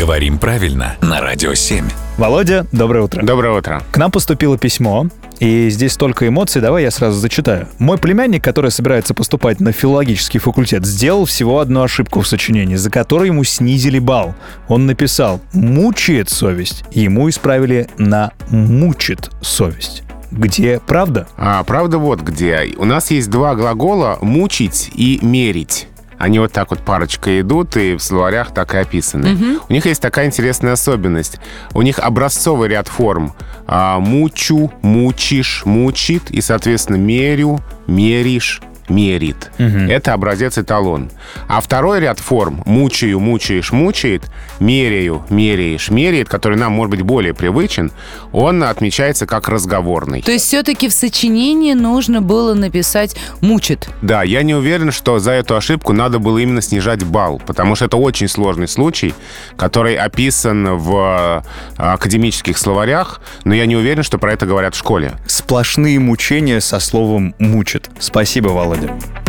Говорим правильно на Радио 7. Володя, доброе утро. Доброе утро. К нам поступило письмо, и здесь столько эмоций, давай я сразу зачитаю. Мой племянник, который собирается поступать на филологический факультет, сделал всего одну ошибку в сочинении, за которую ему снизили балл. Он написал «мучает совесть», ему исправили на «мучит совесть». Где правда? А, правда вот где. У нас есть два глагола «мучить» и «мерить». Они вот так вот парочкой идут, и в словарях так и описаны. Угу. У них есть такая интересная особенность. У них образцовый ряд форм. А, мучу, мучишь, мучит, и, соответственно, мерю, меришь, мерит. Угу. Это образец эталон. А второй ряд форм мучаю, мучаешь, мучает, меряю, меряешь, меряет, который нам, может быть, более привычен, он отмечается как разговорный. То есть все-таки в сочинении нужно было написать «мучит». Да, я не уверен, что за эту ошибку надо было именно снижать балл, потому что это очень сложный случай, который описан в э, академических словарях, но я не уверен, что про это говорят в школе. Сплошные мучения со словом «мучит». Спасибо, Володя. Федоров.